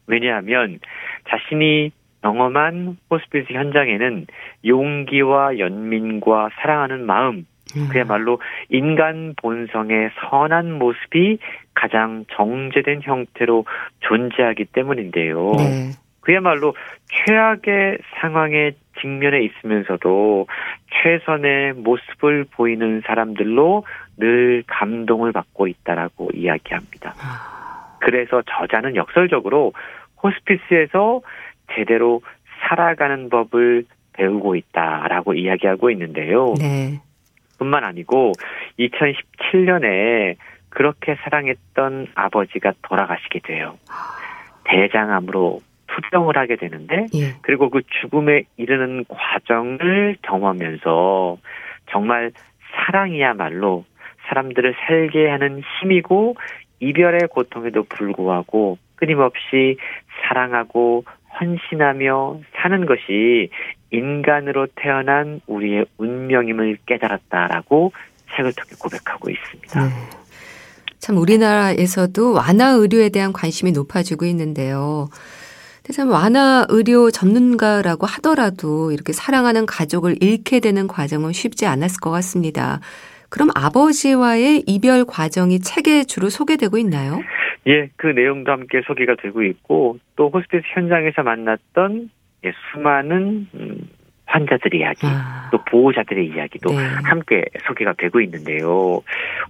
왜냐하면 자신이 경험한 호스피스 현장에는 용기와 연민과 사랑하는 마음, 음. 그야말로 인간 본성의 선한 모습이 가장 정제된 형태로 존재하기 때문인데요. 네. 그야말로 최악의 상황에 직면해 있으면서도 최선의 모습을 보이는 사람들로 늘 감동을 받고 있다라고 이야기합니다. 아. 그래서 저자는 역설적으로 호스피스에서 제대로 살아가는 법을 배우고 있다라고 이야기하고 있는데요. 네. 뿐만 아니고 2017년에 그렇게 사랑했던 아버지가 돌아가시게 돼요. 아. 대장암으로 투병을 하게 되는데 예. 그리고 그 죽음에 이르는 과정을 경험하면서 정말 사랑이야말로 사람들을 살게 하는 힘이고 이별의 고통에도 불구하고 끊임없이 사랑하고 헌신하며 사는 것이 인간으로 태어난 우리의 운명임을 깨달았다라고 책을 통해 고백하고 있습니다. 네. 참 우리나라에서도 완화 의료에 대한 관심이 높아지고 있는데요. 참 완화 의료 전문가라고 하더라도 이렇게 사랑하는 가족을 잃게 되는 과정은 쉽지 않았을 것 같습니다. 그럼 아버지와의 이별 과정이 책에 주로 소개되고 있나요? 예, 그 내용도 함께 소개가 되고 있고 또 호스피스 현장에서 만났던 예, 수많은 음, 환자들의 이야기, 아. 또 보호자들의 이야기도 네. 함께 소개가 되고 있는데요.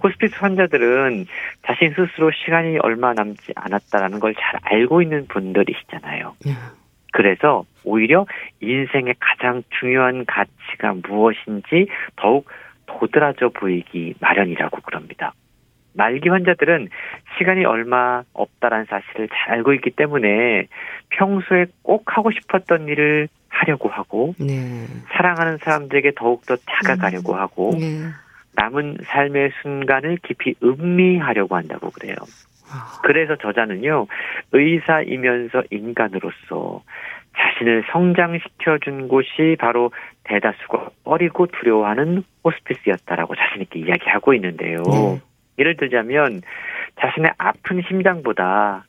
호스피스 환자들은 자신 스스로 시간이 얼마 남지 않았다라는 걸 잘 알고 있는 분들이시잖아요. 네. 그래서 오히려 인생의 가장 중요한 가치가 무엇인지 더욱 도드라져 보이기 마련이라고 그럽니다. 말기 환자들은 시간이 얼마 없다라는 사실을 잘 알고 있기 때문에 평소에 꼭 하고 싶었던 일을 하려고 하고 네. 사랑하는 사람들에게 더욱더 다가가려고 음. 하고 네. 남은 삶의 순간을 깊이 음미하려고 한다고 그래요. 아. 그래서 저자는요, 의사이면서 인간으로서 자신을 성장시켜준 곳이 바로 대다수가 어리고 두려워하는 호스피스였다라고 자신있게 이야기하고 있는데요. 네. 예를 들자면 자신의 아픈 심장보다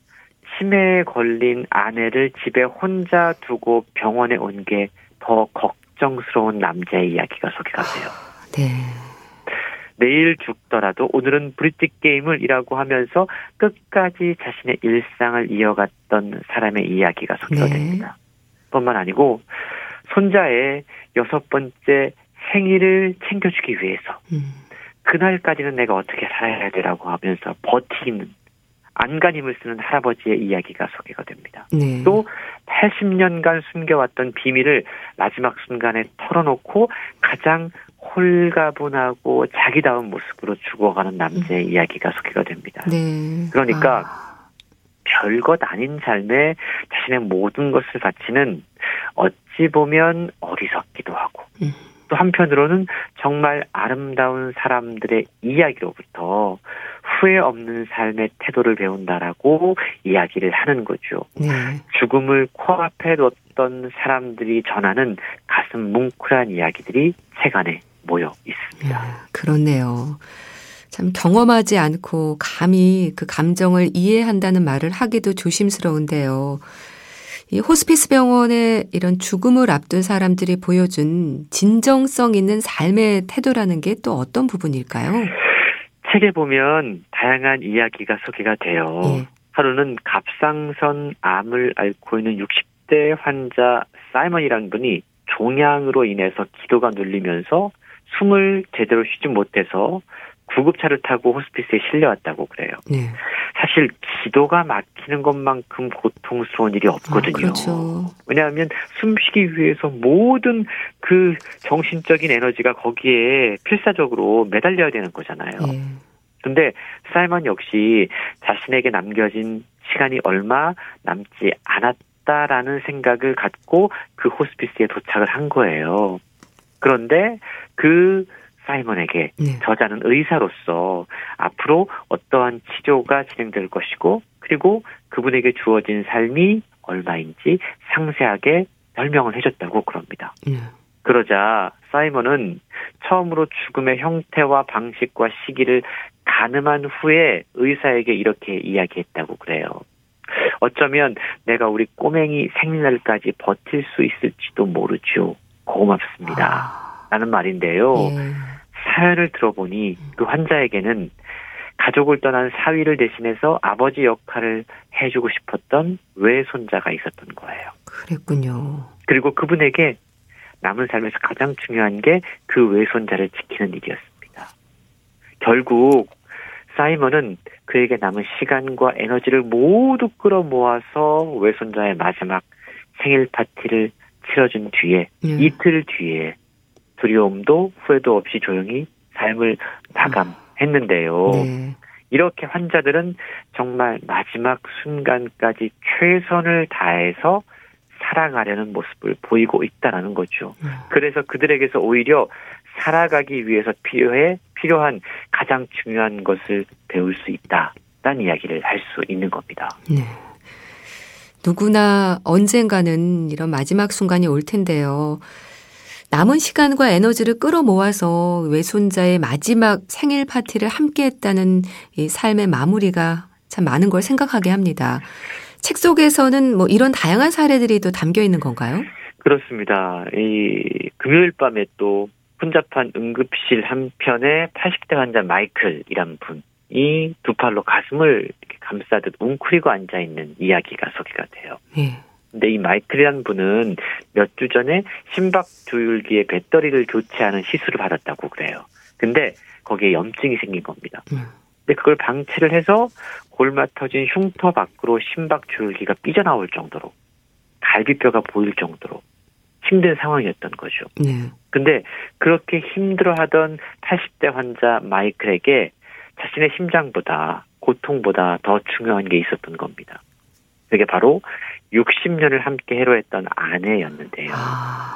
치매에 걸린 아내를 집에 혼자 두고 병원에 온 게 더 걱정스러운 남자의 이야기가 소개가 돼요. 네. 내일 죽더라도 오늘은 브릿지 게임을 이라고 하면서 끝까지 자신의 일상을 이어갔던 사람의 이야기가 소개가 네. 됩니다. 뿐만 아니고 손자의 여섯 번째 생일을 챙겨주기 위해서 음. 그날까지는 내가 어떻게 살아야 되라고 하면서 버티는 안간힘을 쓰는 할아버지의 이야기가 소개가 됩니다. 네. 또 80년간 숨겨왔던 비밀을 마지막 순간에 털어놓고 가장 홀가분하고 자기다운 모습으로 죽어가는 남자의 음. 이야기가 소개가 됩니다. 네. 그러니까 아. 별것 아닌 삶에 자신의 모든 것을 바치는 어찌 보면 어리석기도 하고 음. 또 한편으로는 정말 아름다운 사람들의 이야기로부터 후회 없는 삶의 태도를 배운다라고 이야기를 하는 거죠. 네. 죽음을 코앞에 뒀던 사람들이 전하는 가슴 뭉클한 이야기들이 책 안에 모여 있습니다. 야, 그렇네요. 참 경험하지 않고 감히 그 감정을 이해한다는 말을 하기도 조심스러운데요. 이 호스피스 병원의 이런 죽음을 앞둔 사람들이 보여준 진정성 있는 삶의 태도라는 게 또 어떤 부분일까요? 책에 보면 다양한 이야기가 소개가 돼요. 예. 하루는 갑상선 암을 앓고 있는 60대 환자 사이먼이라는 분이 종양으로 인해서 기도가 눌리면서 숨을 제대로 쉬지 못해서 구급차를 타고 호스피스에 실려왔다고 그래요. 네. 사실 기도가 막히는 것만큼 고통스러운 일이 없거든요. 아, 그렇죠. 왜냐하면 숨쉬기 위해서 모든 그 정신적인 에너지가 거기에 필사적으로 매달려야 되는 거잖아요. 네. 근데 사이먼 역시 자신에게 남겨진 시간이 얼마 남지 않았다라는 생각을 갖고 그 호스피스에 도착을 한 거예요. 그런데 그 사이먼에게 네. 저자는 의사로서 앞으로 어떠한 치료가 진행될 것이고 그리고 그분에게 주어진 삶이 얼마인지 상세하게 설명을 해줬다고 그럽니다. 네. 그러자 사이먼은 처음으로 죽음의 형태와 방식과 시기를 가늠한 후에 의사에게 이렇게 이야기했다고 그래요. 어쩌면 내가 우리 꼬맹이 생일날까지 버틸 수 있을지도 모르죠. 고맙습니다. 아. 라는 말인데요. 예. 사연을 들어보니 그 환자에게는 가족을 떠난 사위를 대신해서 아버지 역할을 해주고 싶었던 외손자가 있었던 거예요. 그랬군요. 그리고 그분에게 남은 삶에서 가장 중요한 게 그 외손자를 지키는 일이었습니다. 결국 사이먼은 그에게 남은 시간과 에너지를 모두 끌어모아서 외손자의 마지막 생일 파티를 치러준 뒤에 예. 이틀 뒤에 두려움도 후회도 없이 조용히 삶을 마감했는데요. 네. 이렇게 환자들은 정말 마지막 순간까지 최선을 다해서 살아가려는 모습을 보이고 있다라는 거죠. 네. 그래서 그들에게서 오히려 살아가기 위해서 필요해 필요한 가장 중요한 것을 배울 수 있다라는 이야기를 할 수 있는 겁니다. 네. 누구나 언젠가는 이런 마지막 순간이 올 텐데요. 남은 시간과 에너지를 끌어모아서 외손자의 마지막 생일 파티를 함께 했다는 이 삶의 마무리가 참 많은 걸 생각하게 합니다. 책 속에서는 뭐 이런 다양한 사례들이 또 담겨 있는 건가요? 그렇습니다. 이 금요일 밤에 또 혼잡한 응급실 한편에 80대 환자 마이클이란 분이 두 팔로 가슴을 감싸듯 웅크리고 앉아 있는 이야기가 소개가 돼요. 네. 근데 이 마이클이라는 분은 몇 주 전에 심박 조율기의 배터리를 교체하는 시술을 받았다고 그래요. 근데 거기에 염증이 생긴 겁니다. 음. 근데 그걸 방치를 해서 골마 터진 흉터 밖으로 심박 조율기가 삐져나올 정도로 갈비뼈가 보일 정도로 힘든 상황이었던 거죠. 네. 근데 그렇게 힘들어하던 80대 환자 마이클에게 자신의 심장보다 고통보다 더 중요한 게 있었던 겁니다. 그게 바로 60년을 함께 해로했던 아내였는데요. 아...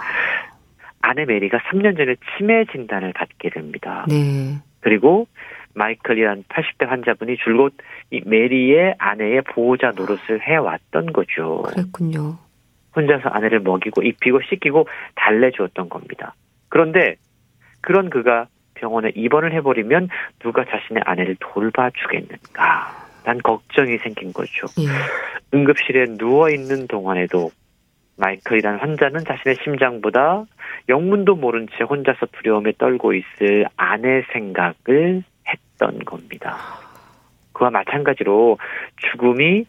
아내 메리가 3년 전에 치매 진단을 받게 됩니다. 네. 그리고 마이클이란 80대 환자분이 줄곧 이 메리의 아내의 보호자 노릇을 해왔던 거죠. 그랬군요. 혼자서 아내를 먹이고 입히고 씻기고 달래주었던 겁니다. 그런데 그런 그가 병원에 입원을 해버리면 누가 자신의 아내를 돌봐주겠는가? 난 걱정이 생긴 거죠. 예. 응급실에 누워 있는 동안에도 마이클이라는 환자는 자신의 심장보다 영문도 모른 채 혼자서 두려움에 떨고 있을 아내 생각을 했던 겁니다. 그와 마찬가지로 죽음이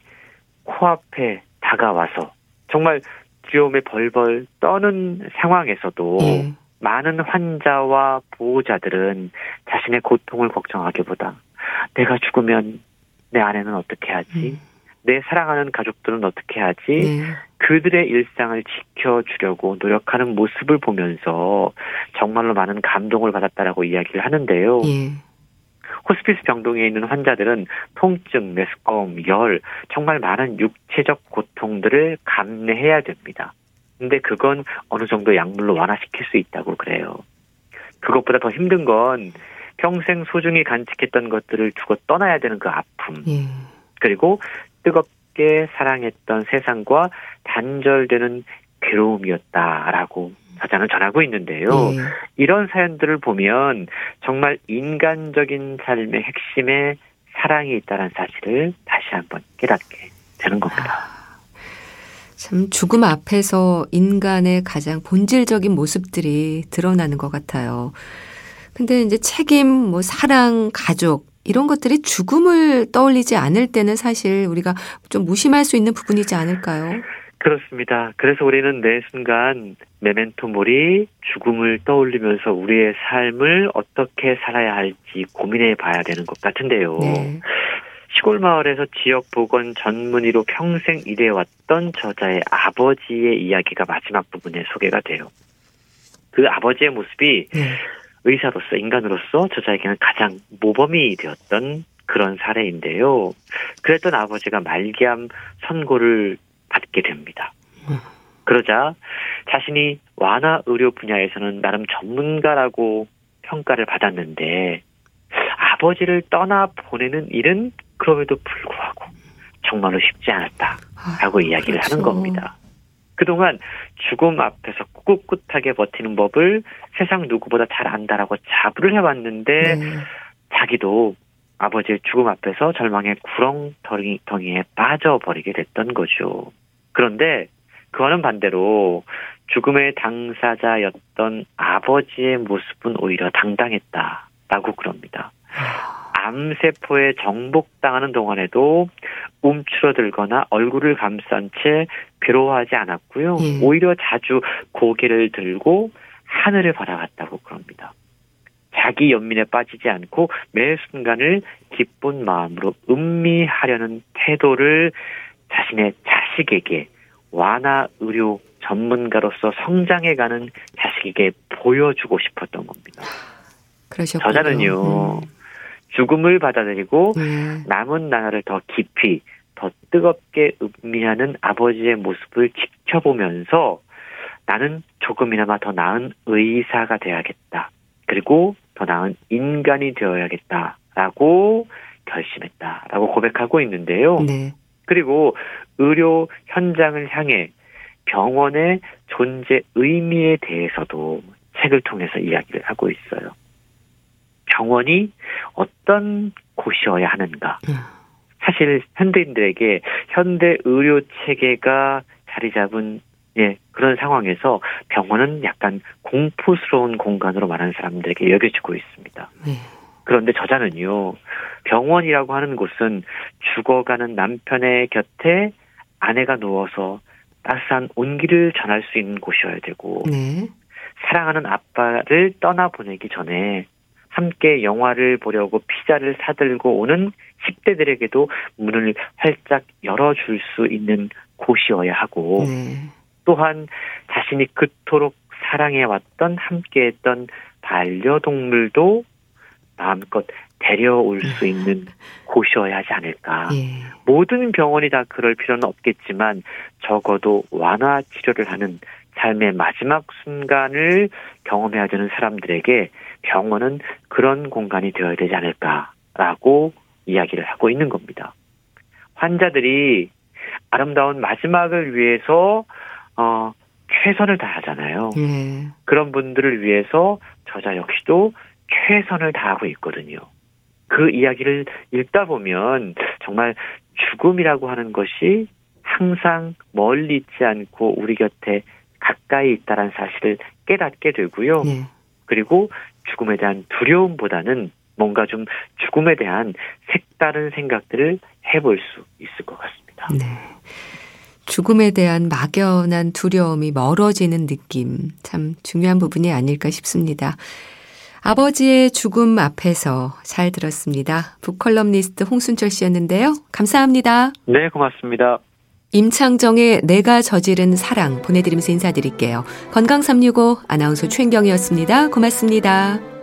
코앞에 다가와서 정말 두려움에 벌벌 떠는 상황에서도 예. 많은 환자와 보호자들은 자신의 고통을 걱정하기보다 내가 죽으면 내 아내는 어떻게 하지? 음. 내 사랑하는 가족들은 어떻게 하지? 네. 그들의 일상을 지켜주려고 노력하는 모습을 보면서 정말로 많은 감동을 받았다라고 이야기를 하는데요. 예. 호스피스 병동에 있는 환자들은 통증, 메스꺼움, 열, 정말 많은 육체적 고통들을 감내해야 됩니다. 근데 그건 어느 정도 약물로 완화시킬 수 있다고 그래요. 그것보다 더 힘든 건 평생 소중히 간직했던 것들을 두고 떠나야 되는 그 아픔. 예. 그리고 뜨겁게 사랑했던 세상과 단절되는 괴로움이었다라고 사장은 전하고 있는데요. 예. 이런 사연들을 보면 정말 인간적인 삶의 핵심에 사랑이 있다는 사실을 다시 한번 깨닫게 되는 겁니다. 참 죽음 앞에서 인간의 가장 본질적인 모습들이 드러나는 것 같아요. 근데 이제 책임, 뭐 사랑, 가족 이런 것들이 죽음을 떠올리지 않을 때는 사실 우리가 좀 무심할 수 있는 부분이지 않을까요? 그렇습니다. 그래서 우리는 매 순간 메멘토 모리 죽음을 떠올리면서 우리의 삶을 어떻게 살아야 할지 고민해 봐야 되는 것 같은데요. 네. 시골 마을에서 지역 보건 전문의로 평생 일해왔던 저자의 아버지의 이야기가 마지막 부분에 소개가 돼요. 그 아버지의 모습이 네. 의사로서 인간으로서 저자에게는 가장 모범이 되었던 그런 사례인데요. 그랬던 아버지가 말기암 선고를 받게 됩니다. 그러자 자신이 완화 의료 분야에서는 나름 전문가라고 평가를 받았는데 아버지를 떠나 보내는 일은 그럼에도 불구하고 정말로 쉽지 않았다라고 아, 이야기를 그렇죠. 하는 겁니다. 그동안 죽음 앞에서 꿋꿋하게 버티는 법을 세상 누구보다 잘 안다라고 자부를 해왔는데 네. 자기도 아버지의 죽음 앞에서 절망의 구렁텅이에 빠져버리게 됐던 거죠. 그런데 그와는 반대로 죽음의 당사자였던 아버지의 모습은 오히려 당당했다라고 그럽니다. 암세포에 정복당하는 동안에도 움츠러들거나 얼굴을 감싼 채 괴로워하지 않았고요. 예. 오히려 자주 고개를 들고 하늘을 바라봤다고 그럽니다. 자기 연민에 빠지지 않고 매 순간을 기쁜 마음으로 음미하려는 태도를 자신의 자식에게 완화 의료 전문가로서 성장해가는 자식에게 보여주고 싶었던 겁니다. 그러셨군요. 저자는요, 음. 죽음을 받아들이고 음. 남은 나라를 더 깊이, 더 뜨겁게 음미하는 아버지의 모습을 지켜보면서 나는 조금이나마 더 나은 의사가 되어야겠다. 그리고 더 나은 인간이 되어야겠다라고 결심했다라고 고백하고 있는데요. 네. 그리고 의료 현장을 향해 병원의 존재 의미에 대해서도 책을 통해서 이야기를 하고 있어요. 병원이 어떤 곳이어야 하는가. 음. 사실 현대인들에게 현대 의료 체계가 자리 잡은 예, 그런 상황에서 병원은 약간 공포스러운 공간으로 말하는 사람들에게 여겨지고 있습니다. 네. 그런데 저자는요, 병원이라고 하는 곳은 죽어가는 남편의 곁에 아내가 누워서 따스한 온기를 전할 수 있는 곳이어야 되고, 네. 사랑하는 아빠를 떠나보내기 전에 함께 영화를 보려고 피자를 사들고 오는 10대들에게도 문을 활짝 열어줄 수 있는 곳이어야 하고, 네. 또한 자신이 그토록 사랑해왔던 함께했던 반려동물도 마음껏 데려올 수 음. 있는 곳이어야 하지 않을까. 예. 모든 병원이 다 그럴 필요는 없겠지만 적어도 완화 치료를 하는 삶의 마지막 순간을 경험해야 되는 사람들에게 병원은 그런 공간이 되어야 되지 않을까라고 이야기를 하고 있는 겁니다. 환자들이 아름다운 마지막을 위해서 어 최선을 다하잖아요. 예. 그런 분들을 위해서 저자 역시도 최선을 다하고 있거든요. 그 이야기를 읽다 보면 정말 죽음이라고 하는 것이 항상 멀리 있지 않고 우리 곁에 가까이 있다는 사실을 깨닫게 되고요. 네. 그리고 죽음에 대한 두려움보다는 뭔가 좀 죽음에 대한 색다른 생각들을 해볼 수 있을 것 같습니다. 네. 죽음에 대한 막연한 두려움이 멀어지는 느낌 참 중요한 부분이 아닐까 싶습니다. 아버지의 죽음 앞에서 잘 들었습니다. 북컬럼니스트 홍순철 씨였는데요. 감사합니다. 네, 고맙습니다. 임창정의 내가 저지른 사랑 보내드리면서 인사드릴게요. 건강365 아나운서 최인경이었습니다. 고맙습니다.